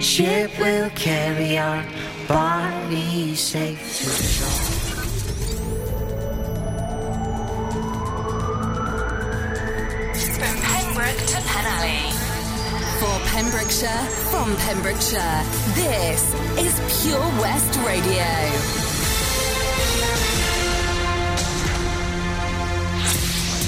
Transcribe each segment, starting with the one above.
ship will carry our bodies safe to shore. From Pembroke to Penally. For Pembrokeshire, from Pembrokeshire, this is Pure West Radio.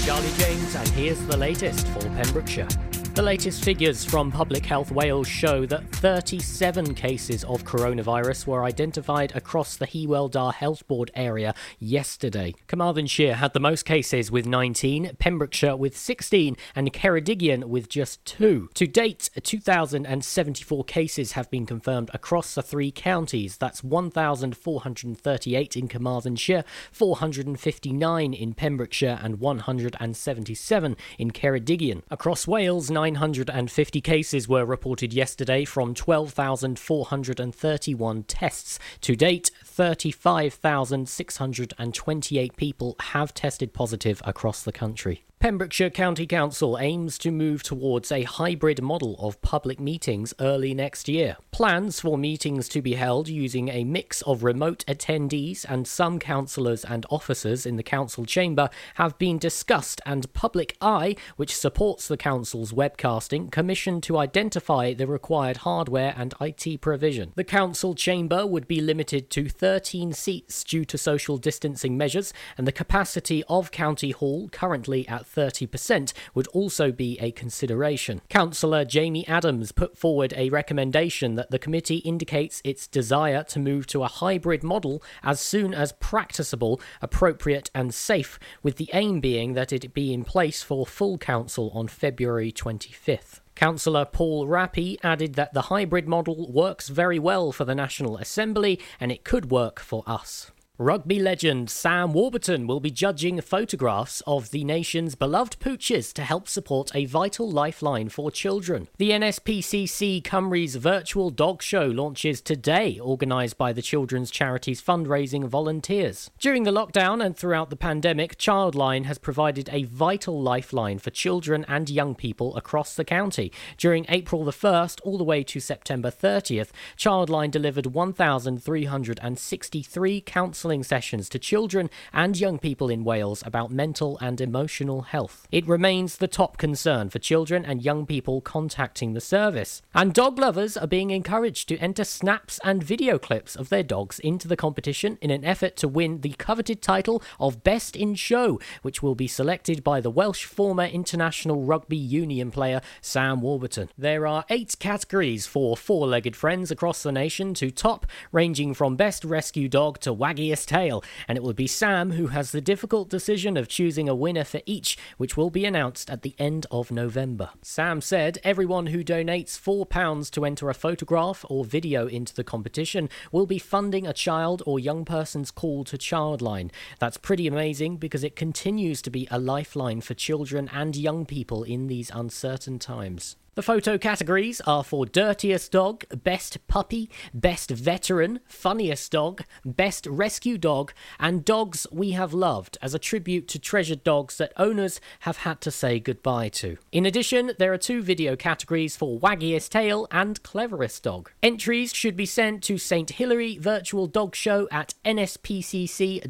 Charlie James, and here's the latest for Pembrokeshire. The latest figures from Public Health Wales show that 37 cases of coronavirus were identified across the Hywel Dda Health Board area yesterday. Carmarthenshire had the most cases with 19, Pembrokeshire with 16, and Ceredigion with just 2. To date, 2,074 cases have been confirmed across the three counties. That's 1,438 in Carmarthenshire, 459 in Pembrokeshire, and 177 in Ceredigion. Across Wales, 950 cases were reported yesterday from 12,431 tests. To date, 35,628 people have tested positive across the country. Pembrokeshire County Council aims to move towards a hybrid model of public meetings early next year. Plans for meetings to be held using a mix of remote attendees and some councillors and officers in the council chamber have been discussed, and Public-i, which supports the council's webcasting, commissioned to identify the required hardware and IT provision. The council chamber would be limited to 13 seats due to social distancing measures, and the capacity of County Hall, currently at 30%, would also be a consideration. Councillor Jamie Adams put forward a recommendation that the committee indicates its desire to move to a hybrid model as soon as practicable, appropriate, and safe, with the aim being that it be in place for full council on February 25th. Councillor Paul Rappy added that the hybrid model works very well for the National Assembly and it could work for us. Rugby legend Sam Warburton will be judging photographs of the nation's beloved pooches to help support a vital lifeline for children. The NSPCC Cymru's virtual dog show launches today, organised by the children's charity's fundraising volunteers. During the lockdown and throughout the pandemic, Childline has provided a vital lifeline for children and young people across the county. During April the 1st all the way to September 30th, Childline delivered 1,363 counselling sessions to children and young people in Wales about mental and emotional health. It remains the top concern for children and young people contacting the service. And dog lovers are being encouraged to enter snaps and video clips of their dogs into the competition in an effort to win the coveted title of Best in Show, which will be selected by the Welsh former international rugby union player Sam Warburton. There are eight categories for four legged friends across the nation to top, ranging from Best Rescue Dog to Waggiest Tail, and it will be Sam who has the difficult decision of choosing a winner for each, which will be announced at the end of November. Sam said everyone who donates £4 to enter a photograph or video into the competition will be funding a child or young person's call to Childline. That's pretty amazing because it continues to be a lifeline for children and young people in these uncertain times. The photo categories are for Dirtiest Dog, Best Puppy, Best Veteran, Funniest Dog, Best Rescue Dog, and Dogs We Have Loved as a tribute to treasured dogs that owners have had to say goodbye to. In addition, there are two video categories for Waggiest Tail and Cleverest Dog. Entries should be sent to St Hilary Virtual Dog Show at nspcc.org.uk.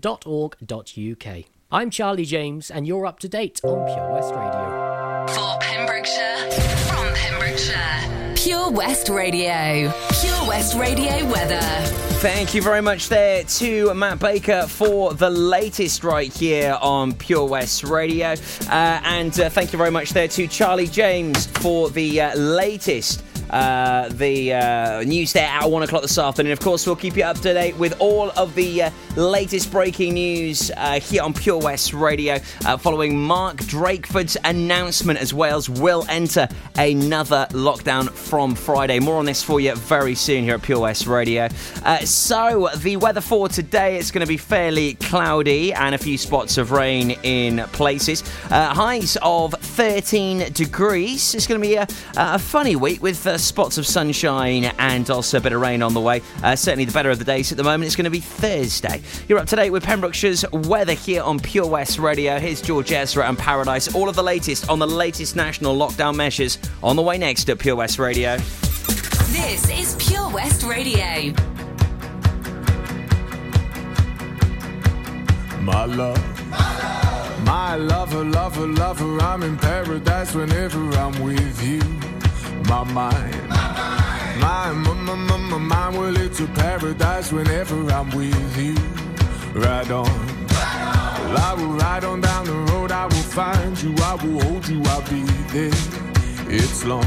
I'm Charlie James, and you're up to date on Pure West Radio. For Pembrokeshire, Pure West Radio. Pure West Radio weather. Thank you very much there to Matt Baker for the latest right here on Pure West Radio. Uh, and uh, thank you very much there to Charlie James for the uh, latest. Uh, the uh, news there at one o'clock this afternoon. Of course, we'll keep you up to date with all of the uh, latest breaking news uh, here on Pure West Radio, uh, following Mark Drakeford's announcement as Wales will enter another lockdown from Friday. More on this for you very soon here at Pure West Radio. Uh, so, the weather for today it's going to be fairly cloudy and a few spots of rain in places. highs of 13 degrees. It's going to be a, a funny week with spots of sunshine and also a bit of rain on the way. Uh, certainly the better of the days at the moment. It's going to be Thursday. You're up to date with Pembrokeshire's weather here on Pure West Radio. Here's George Ezra and Paradise. All of the latest on the latest national lockdown measures on the way next at Pure West Radio. This is Pure West Radio. My love. My lover, lover, lover, I'm in paradise whenever I'm with you. My mind, my, my, my, my, my mind, well, it's a paradise whenever I'm with you. Ride on. Well, I will ride on down the road, I will find you, I will hold you, I'll be there. It's long.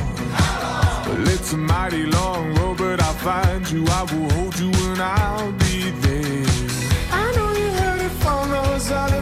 Well, it's a mighty long road, but I'll find you, I will hold you, and I'll be there. I know you heard it from those other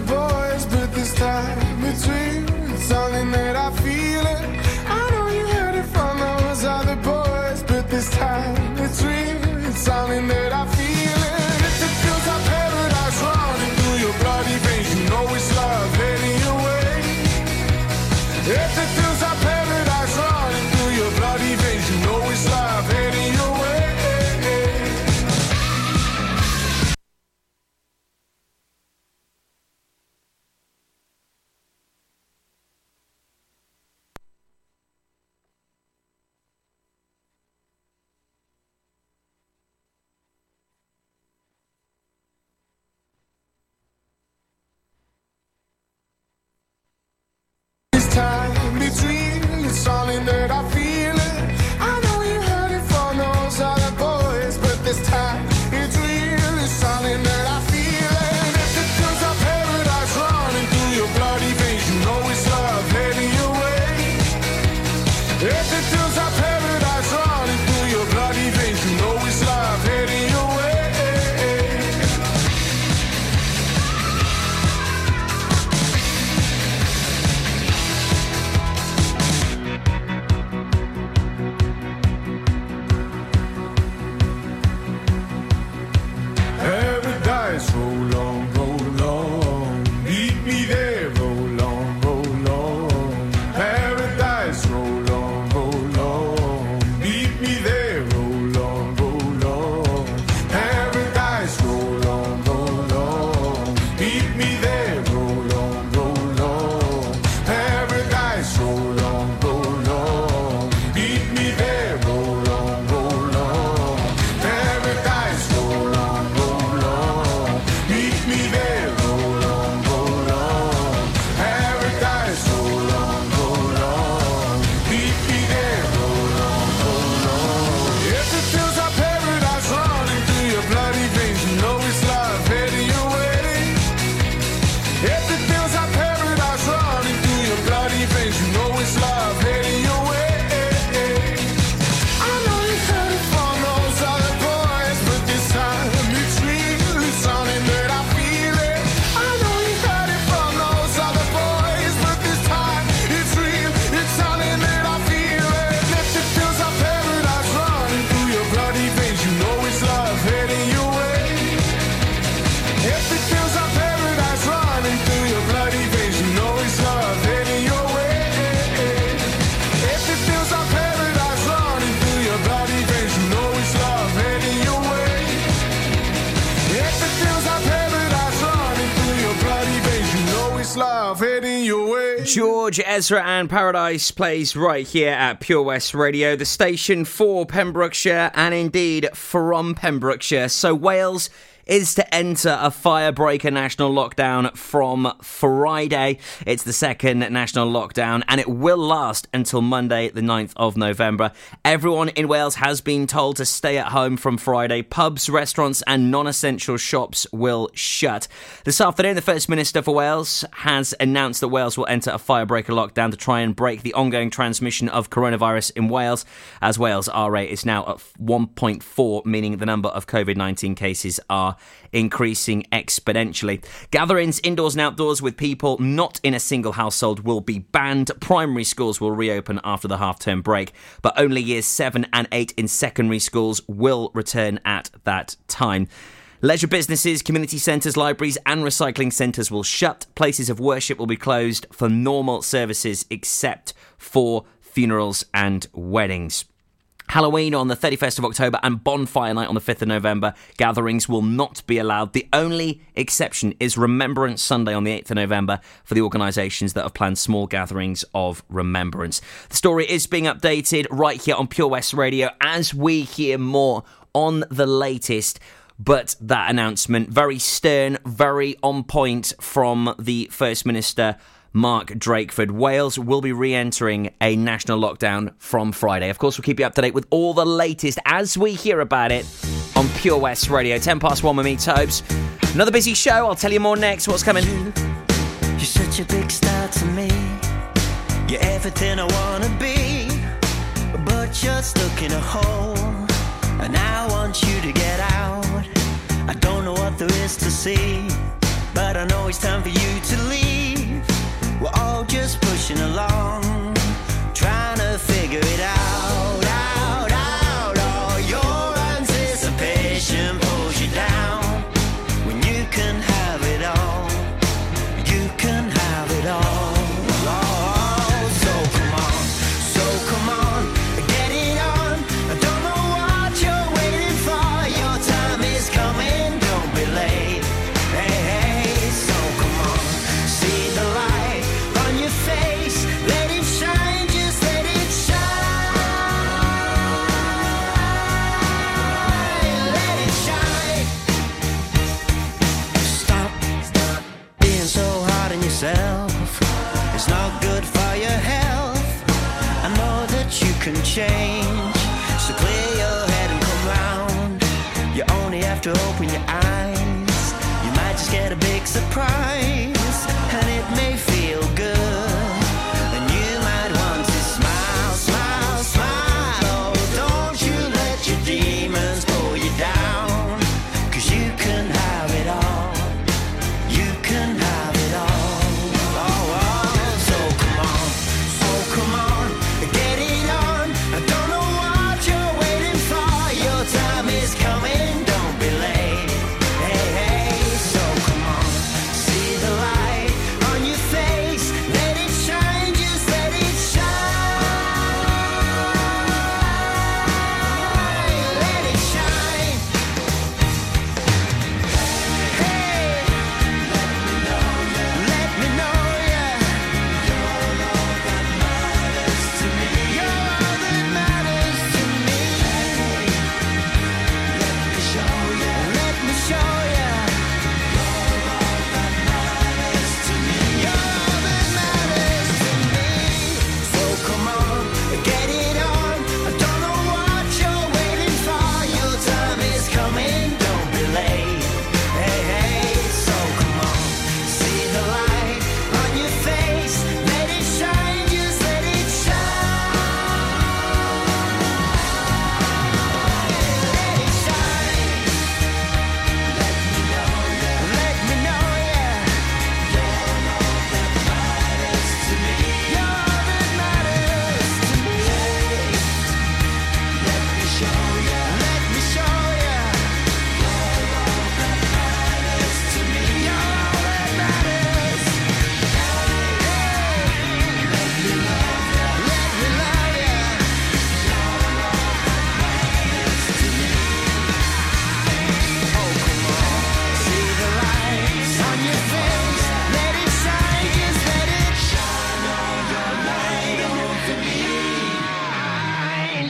George Ezra and Paradise plays right here at Pure West Radio, the station for Pembrokeshire and indeed from Pembrokeshire. So Wales is to enter a firebreaker national lockdown from Friday. It's the second national lockdown and it will last until Monday, the 9th of November. Everyone in Wales has been told to stay at home from Friday. Pubs, restaurants, and non essential shops will shut. This afternoon, the First Minister for Wales has announced that Wales will enter a firebreaker lockdown to try and break the ongoing transmission of coronavirus in Wales, as Wales' R rate is now at 1.4, meaning the number of COVID 19 cases are increasing exponentially. Gatherings indoors and outdoors with people not in a single household will be banned. Primary schools will reopen after the half term break, but only years 7 and 8 in secondary schools will return at that time. Leisure businesses, community centres, libraries, and recycling centres will shut. Places of worship will be closed for normal services except for funerals and weddings. Halloween on the 31st of October and Bonfire Night on the 5th of November. Gatherings will not be allowed. The only exception is Remembrance Sunday on the 8th of November for the organisations that have planned small gatherings of remembrance. The story is being updated right here on Pure West Radio as we hear more on the latest. But that announcement, very stern, very on point from the First Minister. Mark Drakeford. Wales will be re entering a national lockdown from Friday. Of course, we'll keep you up to date with all the latest as we hear about it on Pure West Radio. 10 past 1 with me, Tobes. Another busy show. I'll tell you more next. What's coming? You're such a big star to me. You're everything I wanna be. But you're stuck in a hole. And I want you to get out. I don't know what there is to see. But I know it's time for you to leave. We're all just pushing along, trying to figure it out, have to open your eyes. You might just get a big surprise.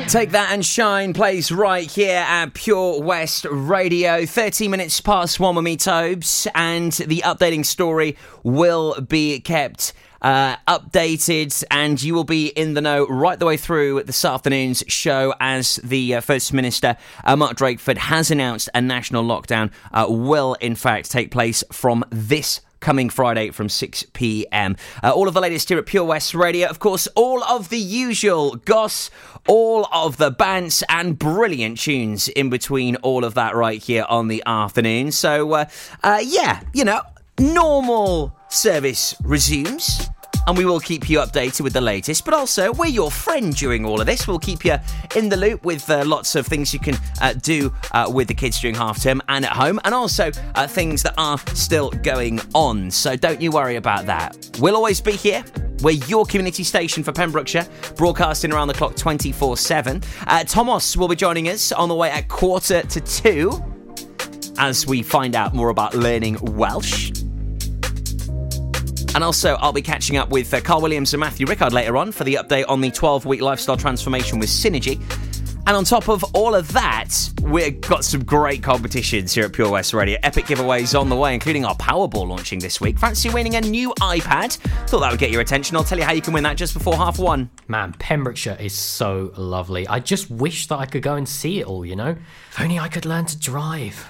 Take that and shine plays right here at Pure West Radio. 30 minutes past one with me, Tobes, and the updating story will be kept. Uh, updated, and you will be in the know right the way through this afternoon's show as the uh, First Minister, uh, Mark Drakeford, has announced a national lockdown uh, will, in fact, take place from this coming Friday from 6 p.m. Uh, all of the latest here at Pure West Radio. Of course, all of the usual goss, all of the bants and brilliant tunes in between all of that right here on the afternoon. So, uh, uh, yeah, you know, normal service resumes. And we will keep you updated with the latest, but also we're your friend during all of this. We'll keep you in the loop with uh, lots of things you can uh, do uh, with the kids during half term and at home, and also uh, things that are still going on. So don't you worry about that. We'll always be here We're your community station for Pembrokeshire, broadcasting around the clock 24 uh, 7. Thomas will be joining us on the way at quarter to two as we find out more about learning Welsh. And also, I'll be catching up with uh, Carl Williams and Matthew Rickard later on for the update on the 12 week lifestyle transformation with Synergy. And on top of all of that, we've got some great competitions here at Pure West Radio. Epic giveaways on the way, including our Powerball launching this week. Fancy winning a new iPad? Thought that would get your attention. I'll tell you how you can win that just before half one. Man, Pembrokeshire is so lovely. I just wish that I could go and see it all, you know? If only I could learn to drive.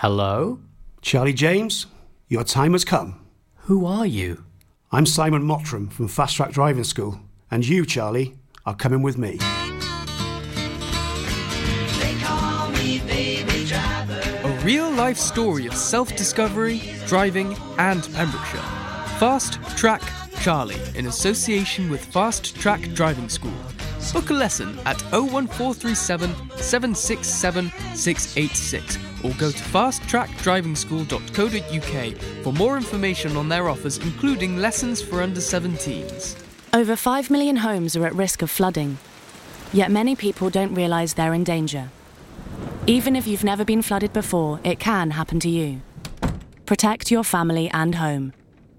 Hello? Charlie James, your time has come. Who are you? I'm Simon Mottram from Fast Track Driving School, and you, Charlie, are coming with me. A real life story of self discovery, driving, and Pembrokeshire. Fast Track Charlie in association with Fast Track Driving School. Book a lesson at 01437 767 686 or go to fasttrackdrivingschool.co.uk for more information on their offers, including lessons for under 17s. Over 5 million homes are at risk of flooding, yet many people don't realise they're in danger. Even if you've never been flooded before, it can happen to you. Protect your family and home.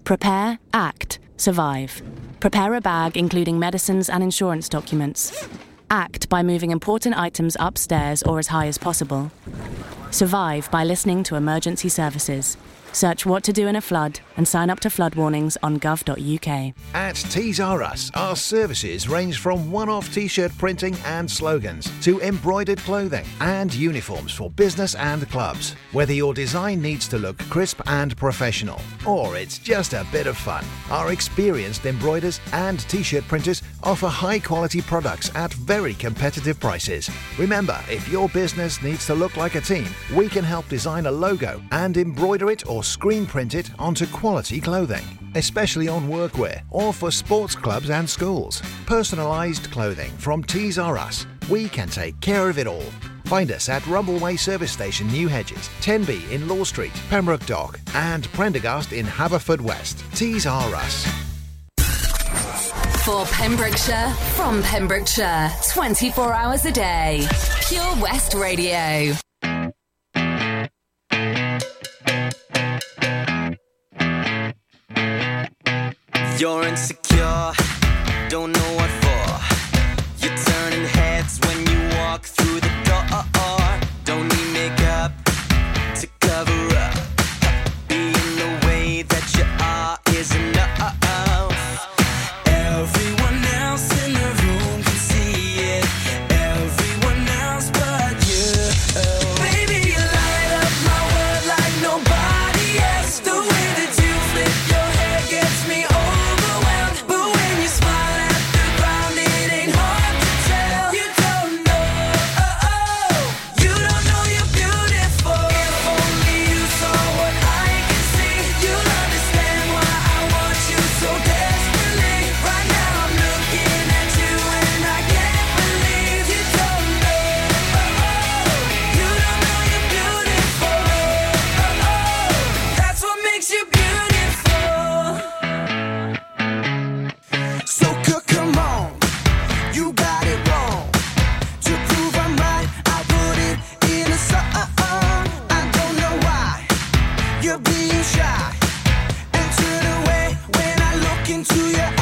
Prepare, act, survive. Prepare a bag including medicines and insurance documents. Act by moving important items upstairs or as high as possible. Survive by listening to emergency services. Search what to do in a flood and sign up to flood warnings on gov.uk. At Tees R Us, our services range from one off t shirt printing and slogans to embroidered clothing and uniforms for business and clubs. Whether your design needs to look crisp and professional or it's just a bit of fun, our experienced embroiders and t shirt printers offer high quality products at very competitive prices. Remember, if your business needs to look like a team, we can help design a logo and embroider it or screen print it onto quality clothing, especially on workwear or for sports clubs and schools. Personalised clothing from Tees R Us. We can take care of it all. Find us at Rumbleway Service Station, New Hedges, 10B in Law Street, Pembroke Dock, and Prendergast in Haverfordwest. Tees R Us. For Pembrokeshire, from Pembrokeshire, 24 hours a day. Pure West Radio. You're insecure, don't know what for. You're turning heads when you walk through the door. into your eyes.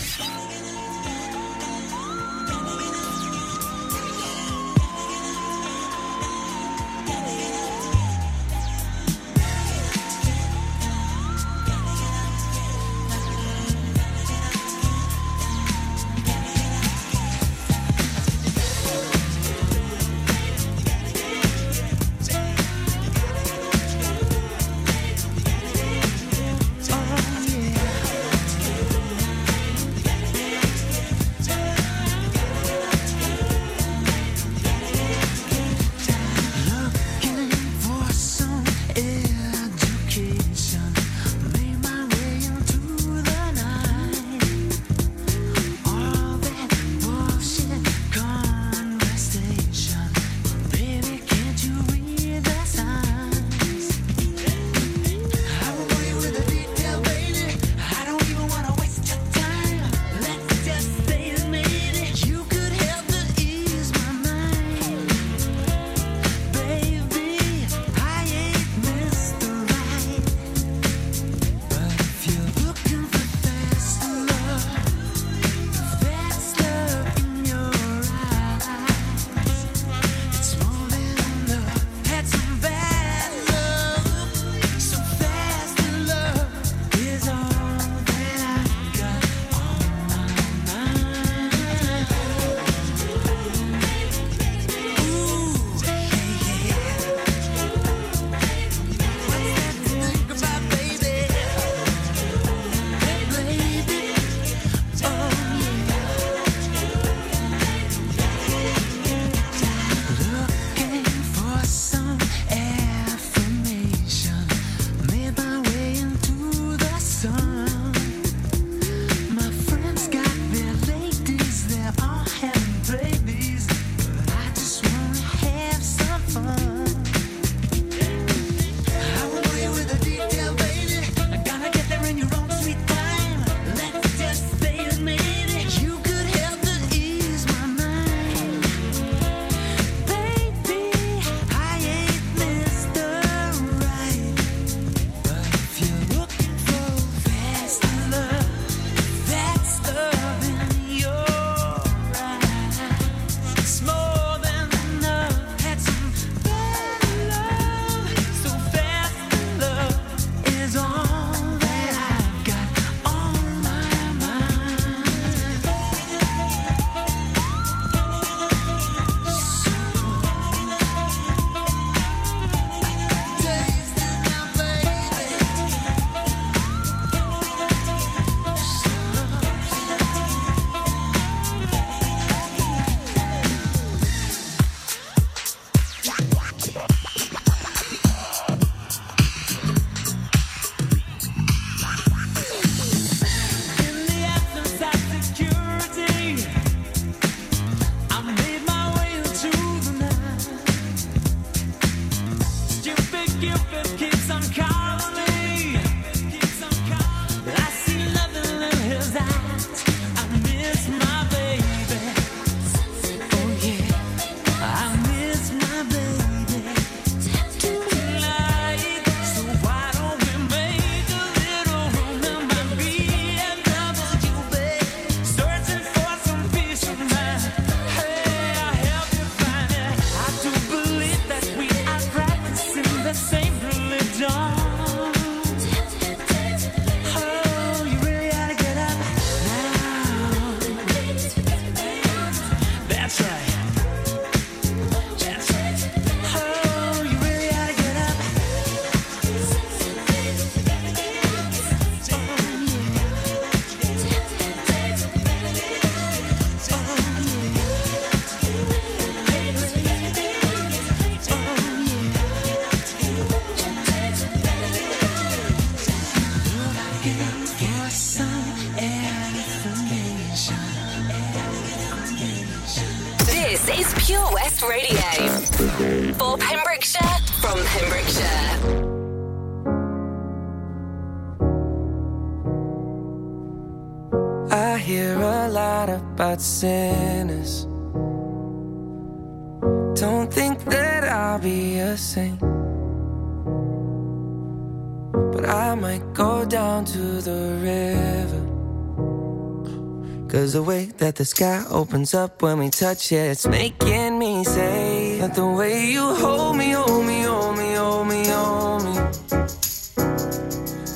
The sky opens up when we touch it, it's making me say that the way you hold me, hold me, hold me, hold me, hold me.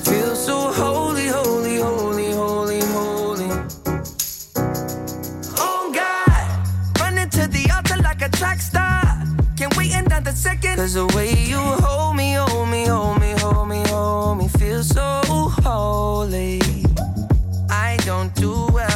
Feel so holy, holy, holy, holy, holy. Oh God, running to the altar like a track star. Can't wait another second. Cause the way you hold me, hold me, hold me, hold me, hold me, feel so holy. I don't do well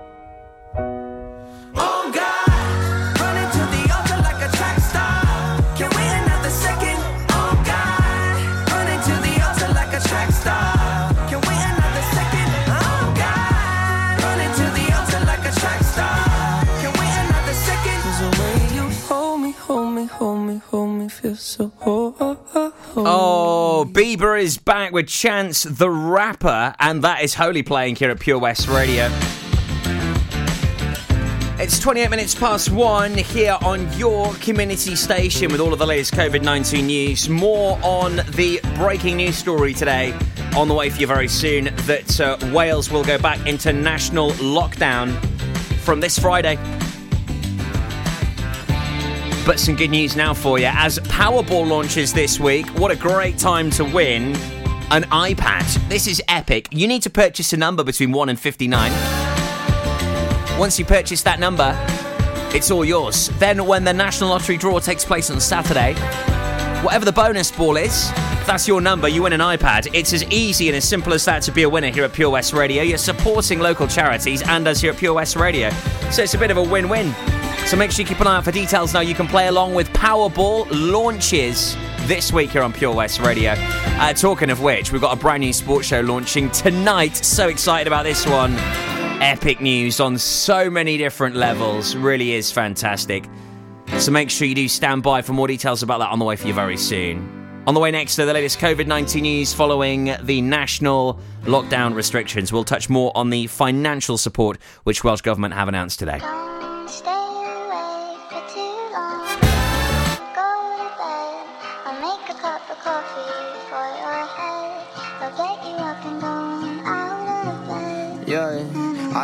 Oh, Bieber is back with Chance the Rapper, and that is Holy playing here at Pure West Radio. It's 28 minutes past one here on your community station with all of the latest COVID 19 news. More on the breaking news story today on the way for you very soon that uh, Wales will go back into national lockdown from this Friday. But some good news now for you. As Powerball launches this week, what a great time to win an iPad. This is epic. You need to purchase a number between 1 and 59. Once you purchase that number, it's all yours. Then, when the National Lottery draw takes place on Saturday, whatever the bonus ball is, that's your number, you win an iPad. It's as easy and as simple as that to be a winner here at Pure West Radio. You're supporting local charities and us here at Pure West Radio. So it's a bit of a win win. So make sure you keep an eye out for details now. You can play along with Powerball launches this week here on Pure West Radio. Uh, talking of which, we've got a brand new sports show launching tonight. So excited about this one. Epic news on so many different levels. Really is fantastic. So make sure you do stand by for more details about that on the way for you very soon. On the way next to the latest COVID 19 news following the national lockdown restrictions. We'll touch more on the financial support which Welsh Government have announced today.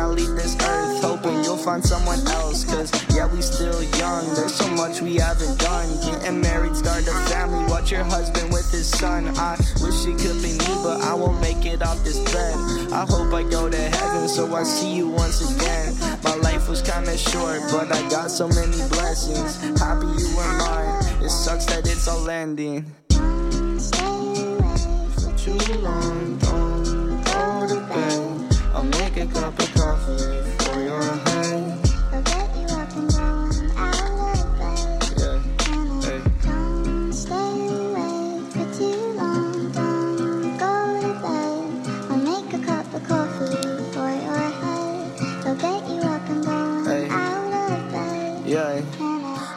I leave this earth, hoping you'll find someone else. Cause yeah, we still young, there's so much we haven't done. Getting married, start a family, watch your husband with his son. I wish it could be me, but I won't make it off this bed. I hope I go to heaven, so I see you once again. My life was kinda short, but I got so many blessings. Happy you were mine, it sucks that it's all ending. Too long, don't go to bed. I'll make a cup of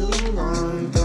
Too long,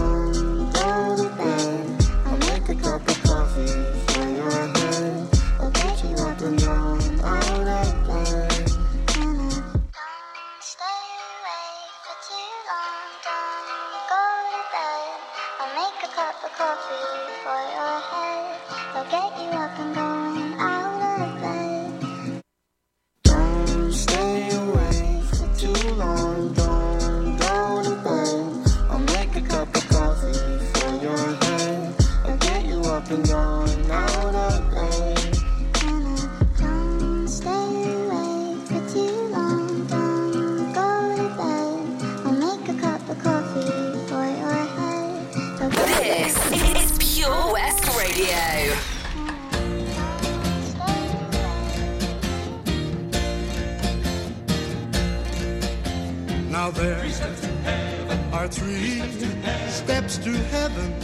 are three steps to heaven.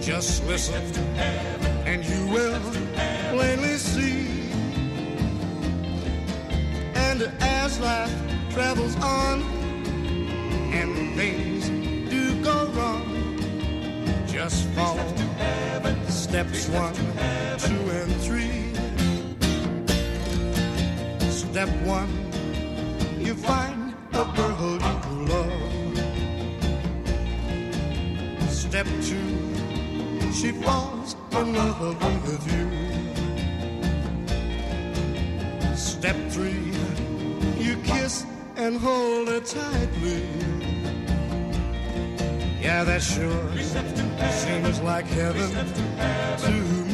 Just listen, and you will plainly see. And as life travels on, and things do go wrong, just follow steps one, two, and three. Step one a love. Step two, she falls in love with you. Step three, you kiss and hold her tightly. Yeah, that sure seems like heaven to me.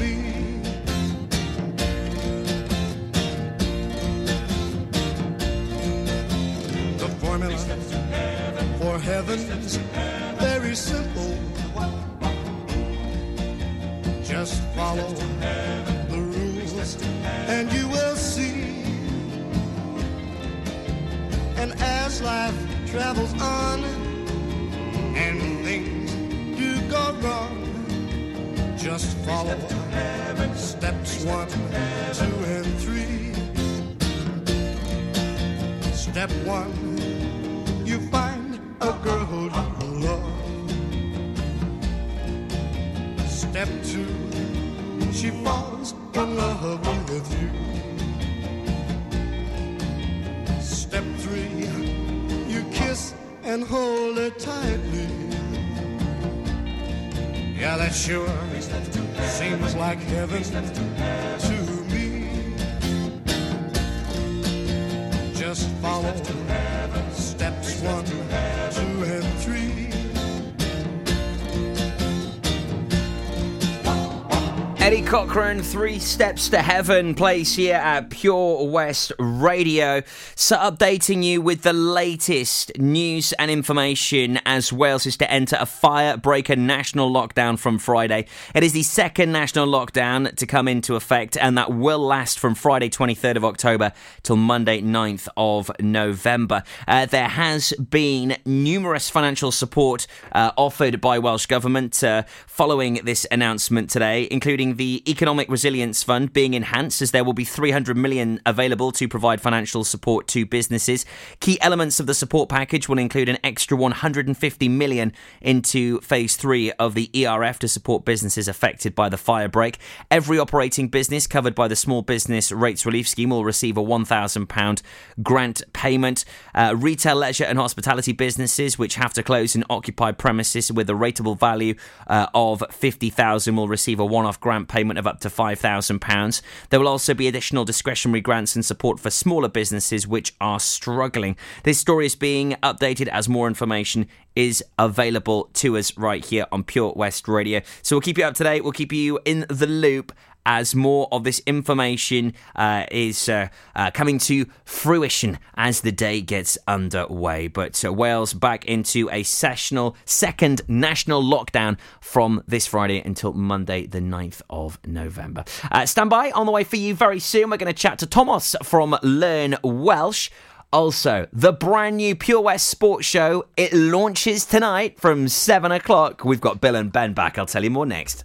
Follow steps one, two, and three. Step one, you find a girl you love. Step two, she falls in love with you. Step three, you kiss and hold her tightly. Yeah, that's sure seems like heaven to me. Just follow steps one, two, and three. Eddie Cochran, Three Steps to Heaven, plays here at Pure West Radio. So, updating you with the latest news and information as Wales is to enter a firebreaker national lockdown from Friday. It is the second national lockdown to come into effect, and that will last from Friday, 23rd of October, till Monday, 9th of November. Uh, there has been numerous financial support uh, offered by Welsh Government uh, following this announcement today, including the Economic Resilience Fund being enhanced as there will be 300 million available to provide financial support to businesses. Key elements of the support package will include an extra 150 million into phase 3 of the ERF to support businesses affected by the fire break. Every operating business covered by the Small Business Rates Relief Scheme will receive a 1000 pound grant payment. Uh, retail, leisure and hospitality businesses which have to close in occupied premises with a rateable value uh, of 50,000 will receive a one-off grant payment of up to £5,000. There will also be additional discretionary grants and support for smaller businesses which are struggling. This story is being updated as more information is available to us right here on Pure West Radio. So we'll keep you up to date, we'll keep you in the loop as more of this information uh, is uh, uh, coming to fruition as the day gets underway. But uh, Wales back into a sessional second national lockdown from this Friday until Monday, the 9th of November. Uh, stand by on the way for you very soon. We're going to chat to Thomas from Learn Welsh. Also, the brand new Pure West Sports Show. It launches tonight from 7 o'clock. We've got Bill and Ben back. I'll tell you more next.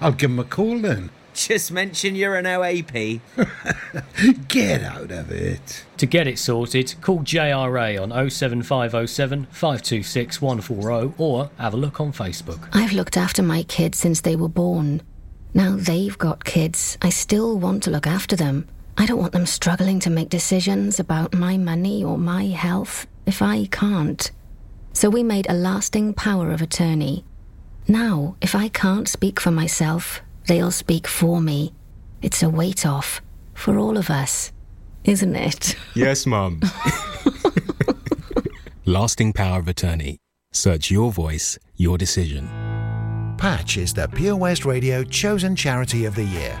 I'll give him a call then. Just mention you're an OAP. Get out of it. To get it sorted, call JRA on 07507 526 140 or have a look on Facebook. I've looked after my kids since they were born. Now they've got kids. I still want to look after them. I don't want them struggling to make decisions about my money or my health if I can't. So we made a lasting power of attorney. Now, if I can't speak for myself, they'll speak for me. It's a weight off for all of us, isn't it? Yes, Mum. Lasting power of attorney. Search your voice, your decision. Patch is the Pure West Radio chosen charity of the year.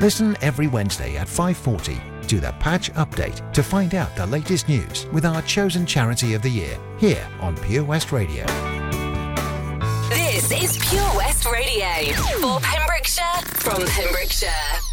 Listen every Wednesday at 5:40 to the Patch Update to find out the latest news with our chosen charity of the year here on Pure West Radio. This is Pure West Radio for Pembrokeshire from Pembrokeshire.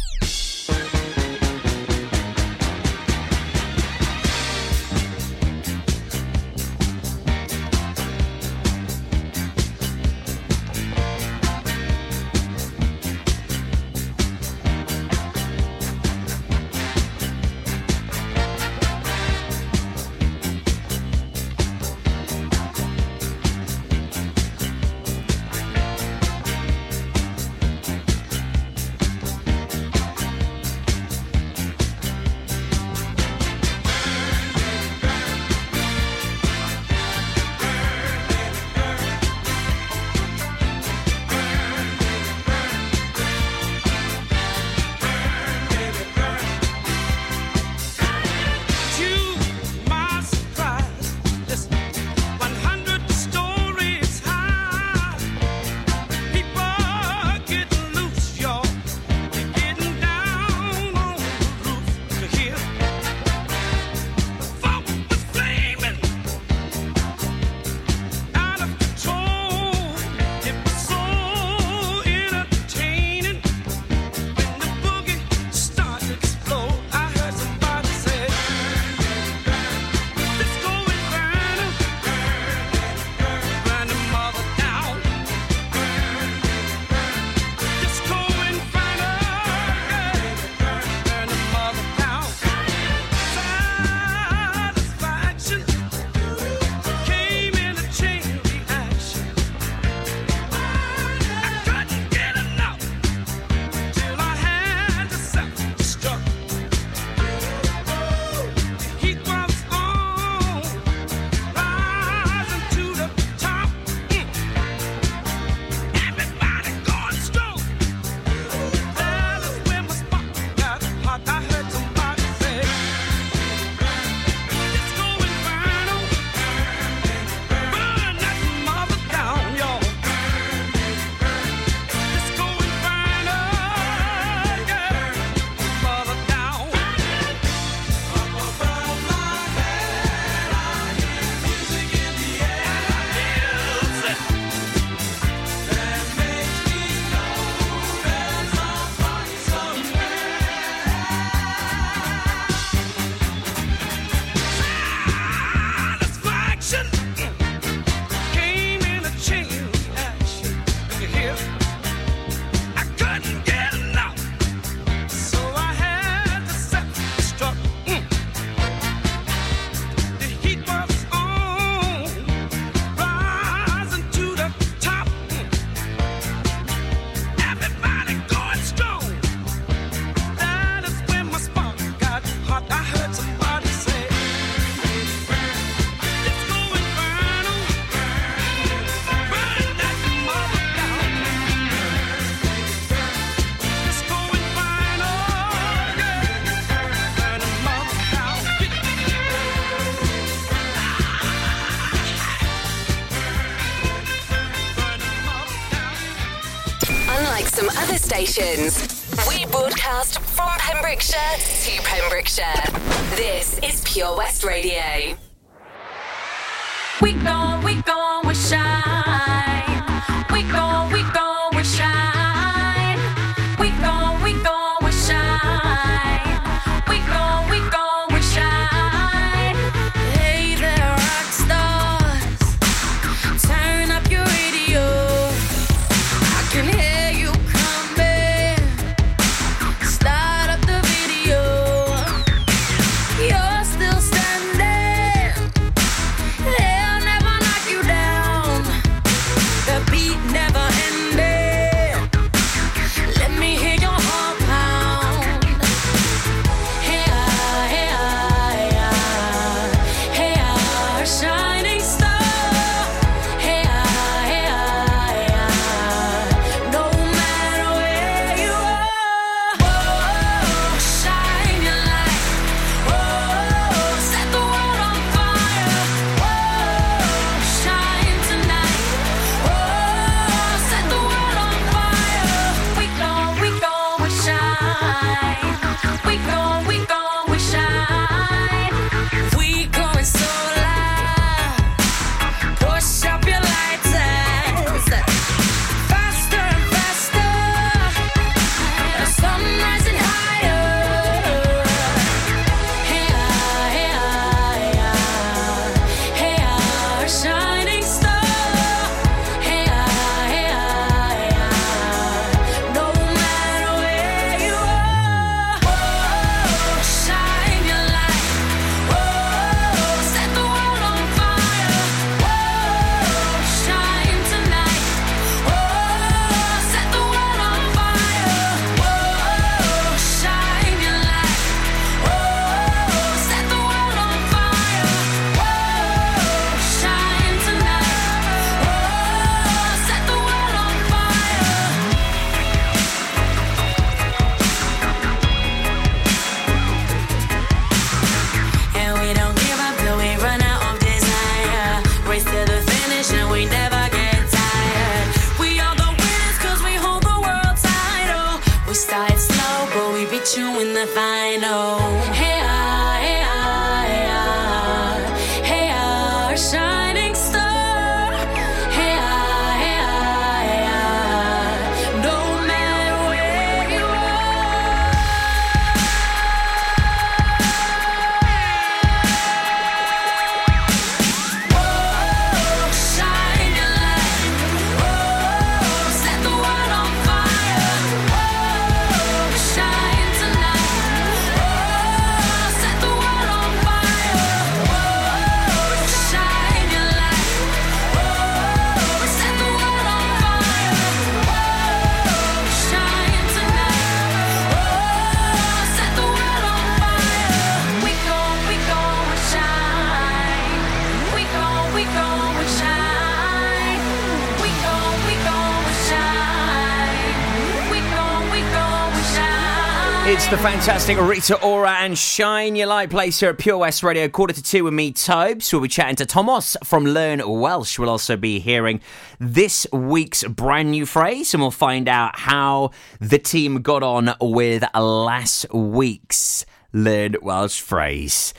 Fantastic Rita Ora and Shine Your Light place here at Pure West Radio, quarter to two with me, Tobes. We'll be chatting to Thomas from Learn Welsh. We'll also be hearing this week's brand new phrase, and we'll find out how the team got on with last week's Learn Welsh phrase.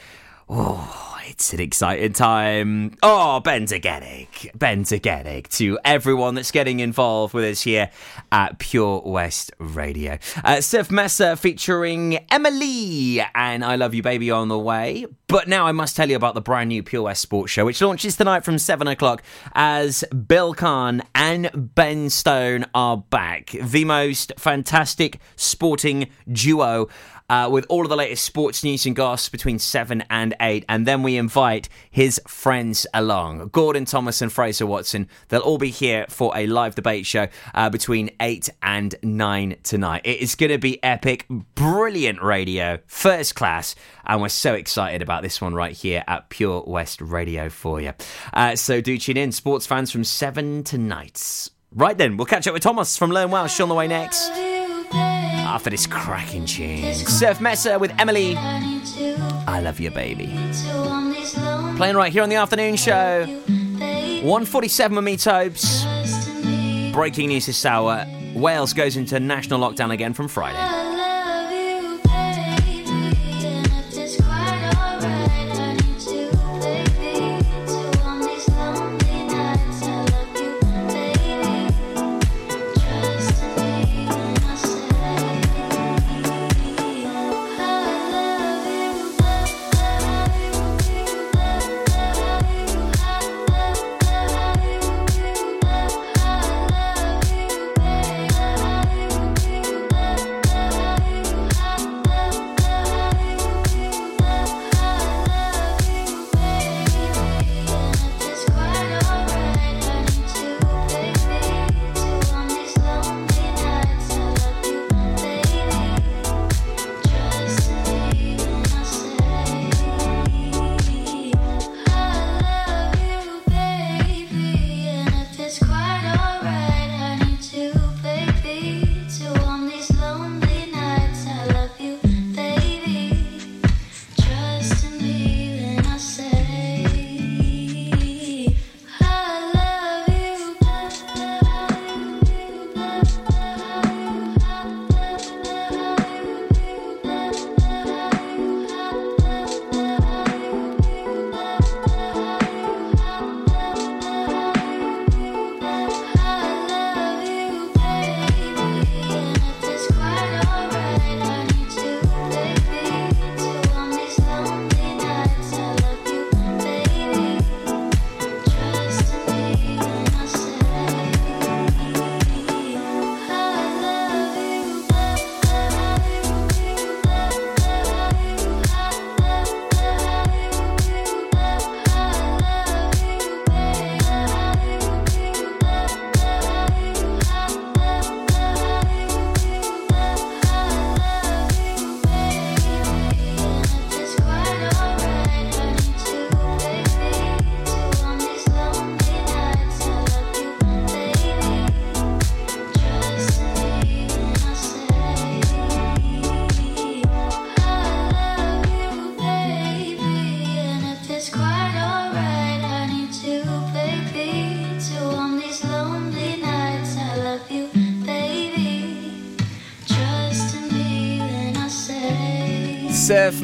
Oh, it's an exciting time. Oh, Bendigedig. Ben Zagetic to everyone that's getting involved with us here at Pure West Radio. Uh, Surf Mesa featuring Emilee and I Love You Baby on the way. But now I must tell you about the brand new Pure West Sports Show, which launches tonight from 7 o'clock as Bill Kahn and Ben Stone are back. The most fantastic sporting duo uh, with all of the latest sports news and gossip between 7 and 8. And then we invite his friends along Gordon Thomas and Fraser Watson. They'll all be here for a live debate show uh, between 8 and 9 tonight. It is going to be epic, brilliant radio, first class. And we're so excited about this one right here at Pure West Radio for you. Uh, so do tune in, sports fans, from 7 tonight. Right then, we'll catch up with Thomas from Learn Welsh on the way next. Ah, After this cracking tune, Surf Mesa with Emilee. I love you, baby. Playing right here on the afternoon show. 147 with me, Tobes. Breaking news this hour. Wales goes into national lockdown again from Friday.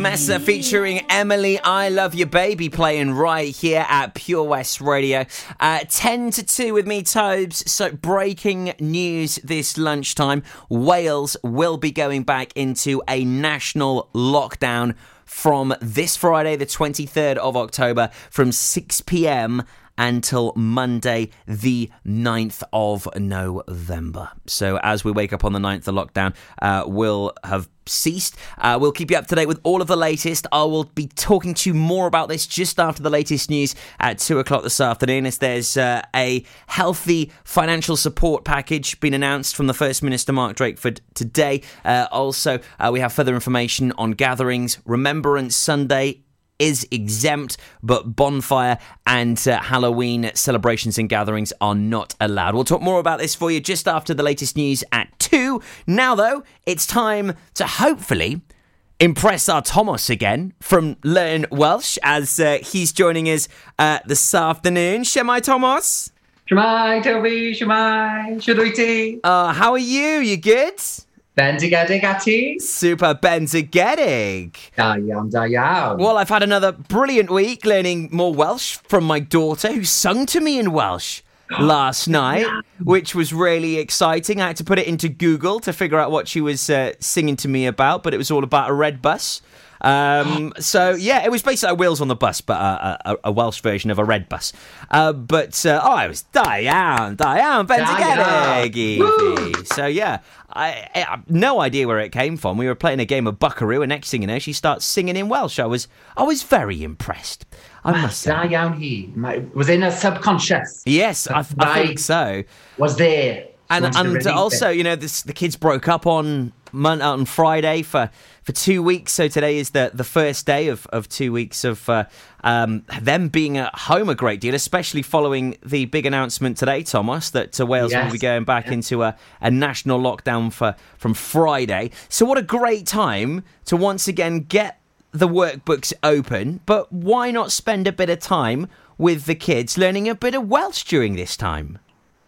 Mesa featuring Emilee, I Love Your Baby, playing right here at Pure West Radio. Uh, 10 to 2 with me, Tobes. So, breaking news this lunchtime Wales will be going back into a national lockdown from this Friday, the 23rd of October, from 6 pm until Monday, the 9th of November. So, as we wake up on the 9th, the lockdown uh, will have ceased. Uh, we'll keep you up to date with all of the latest. I will be talking to you more about this just after the latest news at 2 o'clock this afternoon, as there's uh, a healthy financial support package being announced from the First Minister Mark Drakeford today. Uh, also, uh, we have further information on gatherings. Remembrance Sunday is exempt, but bonfire and uh, Halloween celebrations and gatherings are not allowed. We'll talk more about this for you just after the latest news at 2. Now, though, it's time to hopefully impress our Thomas again from Learn Welsh as uh, he's joining us uh, this afternoon. Shwmae Thomas. Shwmae, Toby, Shwmae, shwd wyt ti? Uh, how are you? You good? Bendigedig a ti? Super bendigedig. Da iawn, da iawn. Well, I've had another brilliant week learning more Welsh from my daughter, who sung to me in Welsh last night, which was really exciting. I had to put it into Google to figure out what she was uh, singing to me about, but it was all about a red bus. Um, so yeah, it was basically like wheels on the bus, but uh, a, a Welsh version of a red bus. Uh, but uh, oh, it was Diane, Diane Bendigedig. So yeah, I, I have no idea where it came from. We were playing a game of Buckaroo, and next thing you know, she starts singing in Welsh. I was I was very impressed. I must say. Da iawn hi. Ma- Was in a subconscious. Yes, I, I think so. Was there. And and also, you know, this, the kids broke up on Mon- on Friday for, for two weeks. So today is the, the first day of, of two weeks of uh, um, them being at home a great deal, especially following the big announcement today, Thomas, that uh, Wales will be going back into a, a national lockdown for from Friday. So what a great time to once again get the workbooks open. But why not spend a bit of time with the kids learning a bit of Welsh during this time?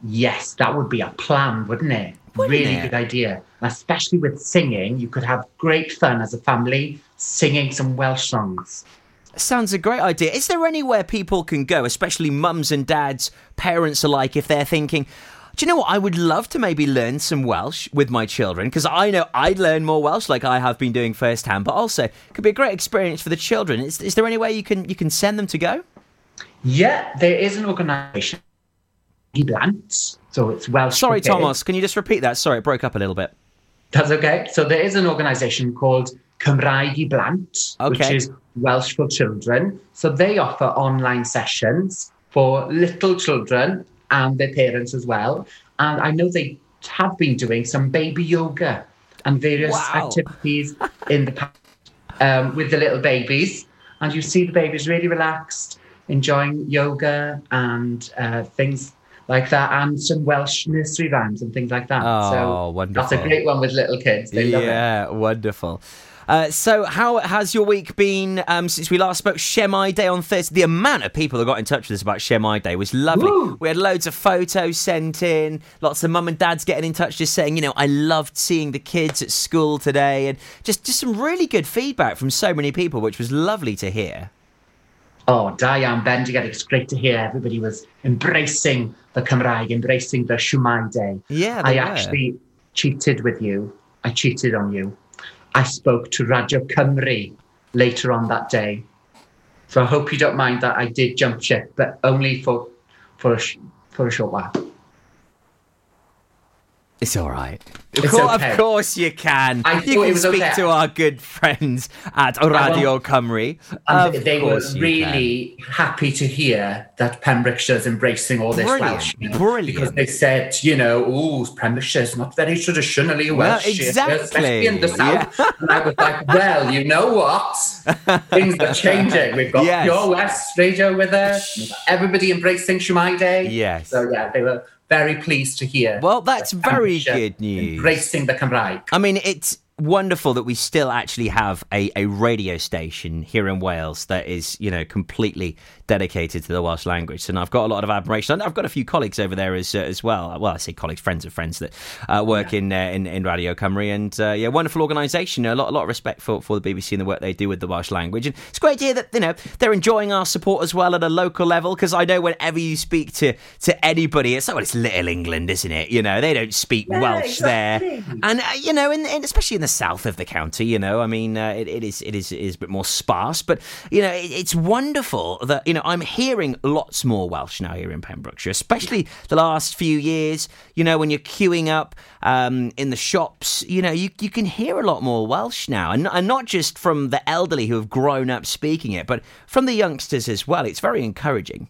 Yes, that would be a plan, wouldn't it? Really it? good idea. Especially with singing, you could have great fun as a family singing some Welsh songs. Sounds a great idea. Is there anywhere people can go, especially mums and dads, parents alike, if they're thinking, do you know what? I would love to maybe learn some Welsh with my children because I know I'd learn more Welsh like I have been doing firsthand, but also it could be a great experience for the children. Is, is there any way you can you can send them to go? Yeah, there is an organisation, Blant, so it's Welsh. Sorry, kids. Thomas, can you just repeat that? Sorry, it broke up a little bit. That's okay. So there is an organisation called Cymraeg i Blant, which is Welsh for children. So they offer online sessions for little children and their parents as well. And I know they have been doing some baby yoga and various Wow. activities in the past um, with the little babies. And you see the babies really relaxed, enjoying yoga and uh, things like that, and some Welsh nursery rhymes and things like that. Oh, so wonderful. That's a great one with little kids. They love it. yeah, wonderful. Uh, so, how has your week been um, since we last spoke? Shwmae Day on Thursday. The amount of people that got in touch with us about Shwmae Day was lovely. We had loads of photos sent in, lots of mum and dads getting in touch, just saying, you know, I loved seeing the kids at school today, and just just some really good feedback from so many people, which was lovely to hear. Oh, Diane Bendiger, it's great to hear everybody was embracing the Cymraeg, embracing the Siwmai Day. Yeah, I were. actually cheated with you. I cheated on you. I spoke to Radio Cymru later on that day. So I hope you don't mind that I did jump ship, but only for for a, for a short while. It's all right. It's of, course, okay. of course you can. I you can speak okay. to our good friends at Radio Cymru. And Of they were really happy to hear that Pembrokeshire's embracing all this Brilliant, Welsh. brilliant. Because they said, you know, oh, Pembrokeshire's not very traditionally Well, Welsh. here, exactly, Especially in the south. And I was like, well, you know what? Things are changing. We've got Yes. Pure West Radio with us. Everybody embracing Shwmae Day. Yes. So, yeah, they were very pleased to hear. Well, that's very good news. Embracing the Cymraeg. I mean, it's wonderful that we still actually have a, a radio station here in Wales that is, you know, completely dedicated to the Welsh language. And I've got a lot of admiration. And I've got a few colleagues over there as uh, as well. Well, I say colleagues, friends of friends that uh, work in, uh, in in Radio Cymru. And uh, yeah, wonderful organisation. A lot, a lot of respect for, for the BBC and the work they do with the Welsh language. And it's great to hear that, you know, they're enjoying our support as well at a local level. Because I know whenever you speak to, to anybody, it's like, well, it's Little England, isn't it? You know, they don't speak Yeah, Welsh there. And uh, you know, in, in, especially in the south of the county, you know, I mean, uh, it, it is it is it is a bit more sparse, but you know, it, it's wonderful that you know I'm hearing lots more Welsh now here in Pembrokeshire, especially the last few years. You know, when you're queuing up um, in the shops, you know, you you can hear a lot more Welsh now, and, and not just from the elderly who have grown up speaking it, but from the youngsters as well. It's very encouraging.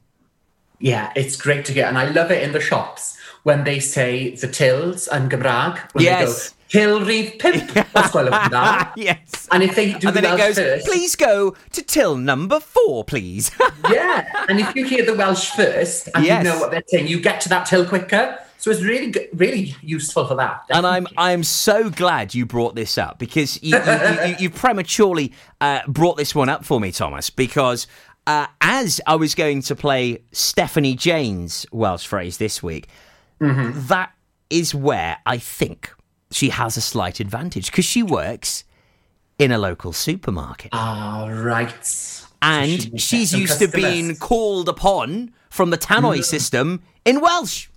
Yeah, it's great to get, and I love it in the shops when they say the tills and Gymraeg. When Yes. they go, Till Reef Pimp. That's quite lovely that. yes. And if they do and the then it Welsh goes, first, please go to till number four, please. yeah. And if you hear the Welsh first and Yes. you know what they're saying, you get to that till quicker. So it's really, really useful for that. and I'm I'm so glad you brought this up because you you, you, you prematurely uh, brought this one up for me, Thomas. Because uh, as I was going to play Stephanie Jane's Welsh phrase this week, that is where I think she has a slight advantage because she works in a local supermarket. Ah, right. And she she's used to being called upon from the tannoy Mm. system in Welsh.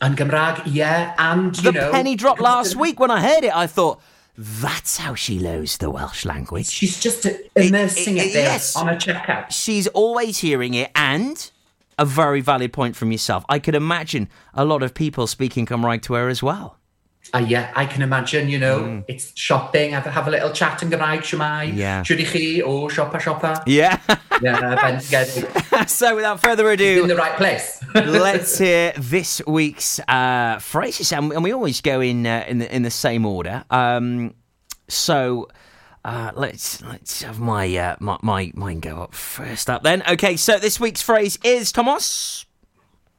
And yeah. And, you the know. penny dropped last week when I heard it. I thought, that's how she knows the Welsh language. She's just immersing it, there yes. on a checkout. She's always hearing it, and a very valid point from yourself. I could imagine a lot of people speaking Cymraeg to her as well. Uh, yeah, I can imagine, you know, it's shopping, have, have a little chat in Gymraeg, Siwmai. Mm. Yeah. Shwd i chi? O, siopa, siopa. Yeah. Yeah, so without further ado, in the right place. let's hear this week's uh, phrases, and, and we always go in uh, in the in the same order. Um, so. Uh, let's let's have my, uh, my my mine go up first up then. Okay, so this week's phrase is Thomas.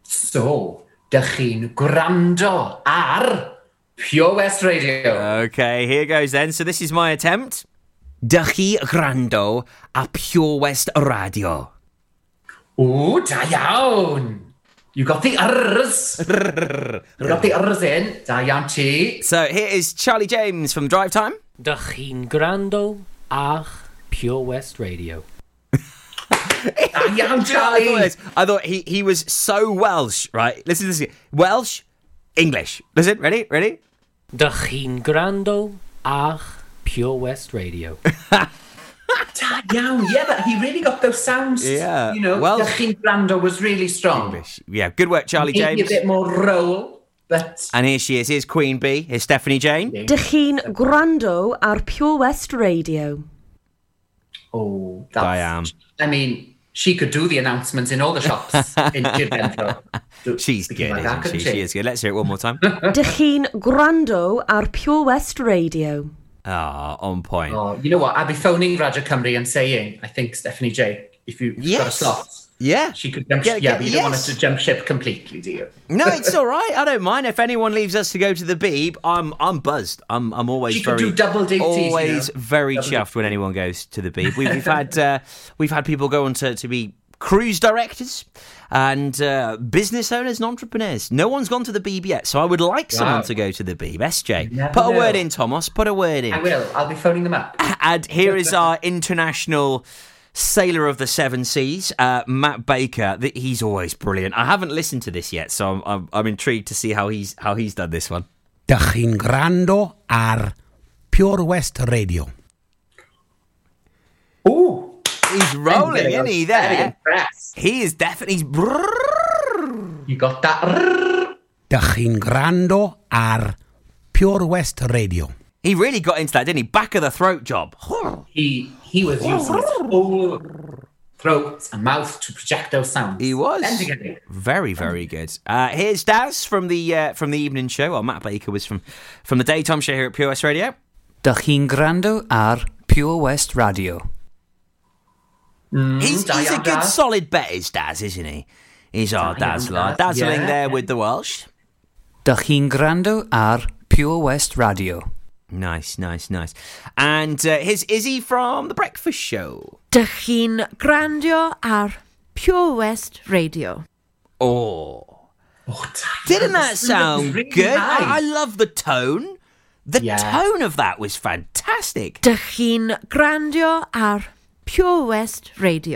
So, dych chi'n gwrando ar Pure West Radio. Okay, here goes then. So this is my attempt. Dych chi grando a Pure West Radio. O, da iawn. You got the R's. you got the R's in. Da iawn ti. So here is Charlie James from Drive Time. Dych chi'n grando ar Pure West Radio. Da iawn, I thought, I thought he, he was so Welsh, right? Listen to this. Welsh, English. Listen, ready? Ready? Dych chi'n grando ar Pure West Radio. Da iawn. Yeah, but he really got those sounds. Yeah. You know, Well- well, Dachyn was really strong. Yeah, good work, Charlie Maybe James. a bit more roll, but And here she is. Here's Queen Bee. Here's Stephanie Jane. Dych chi'n gwrando ar Pure West Radio. oh, that's, I am. I mean, she could do the announcements in all the shops in Kirkendro. She's good, like that, isn't she? couldn't She is good. Let's hear it one more time. Dych chi'n gwrando ar Pure West Radio. Ah, on point. Oh, you know what? I'll be phoning Radio Cymru and saying, I think Stephanie J, if you've got a Yes. slot, Yeah. she could jump. Get- yeah, get- but you don't want yes. her to jump ship completely, do you? No, it's all right. I don't mind if anyone leaves us to go to the Beeb. I'm I'm buzzed. I'm I'm always She could very do double duties, you always know. very Double chuffed when anyone goes to the Beeb. We've, we've had uh, we've had people go on to, to be cruise directors and uh, business owners and entrepreneurs. No one's gone to the Beeb yet, so I would like someone to go to the Beeb. SJ, put a know. word in, Thomas. Put a word in. I will. I'll be phoning them up. And here is our international sailor of the seven seas, uh, Matt Baker. Th- He's always brilliant. I haven't listened to this yet, so I'm, I'm, I'm intrigued to see how he's how he's done this one. Dych chi'n grando ar Pure West Radio. Ooh, He's rolling, isn't he? very There, impressed. he is definitely. You got that? rrrr. Dych grando ar Pure West Radio. He really got into that, didn't he? Back of the throat job. He he was using his whole throat and mouth to project those sounds. He was very, very good. Uh, here's Daz from the uh, from the evening show. Well, Matt Baker was from from the daytime show here at Pure West Radio. Dych chi'n grando ar Pure West Radio. He's, he's a good Daz. solid bet, is Daz, isn't he? He's our Da iawn, dazzler, dazzling yeah. there with the Welsh. Dych chi'n grando ar Pure West Radio. Nice, nice, nice. And uh, here's Izzy from the Breakfast Show. Dych chi'n grandio ar Pure West Radio. Oh, Oh, didn't that sound really good? high. I, I love the tone. The Yeah. tone of that was fantastic. Dych chi'n grandio ar Pure West Radio.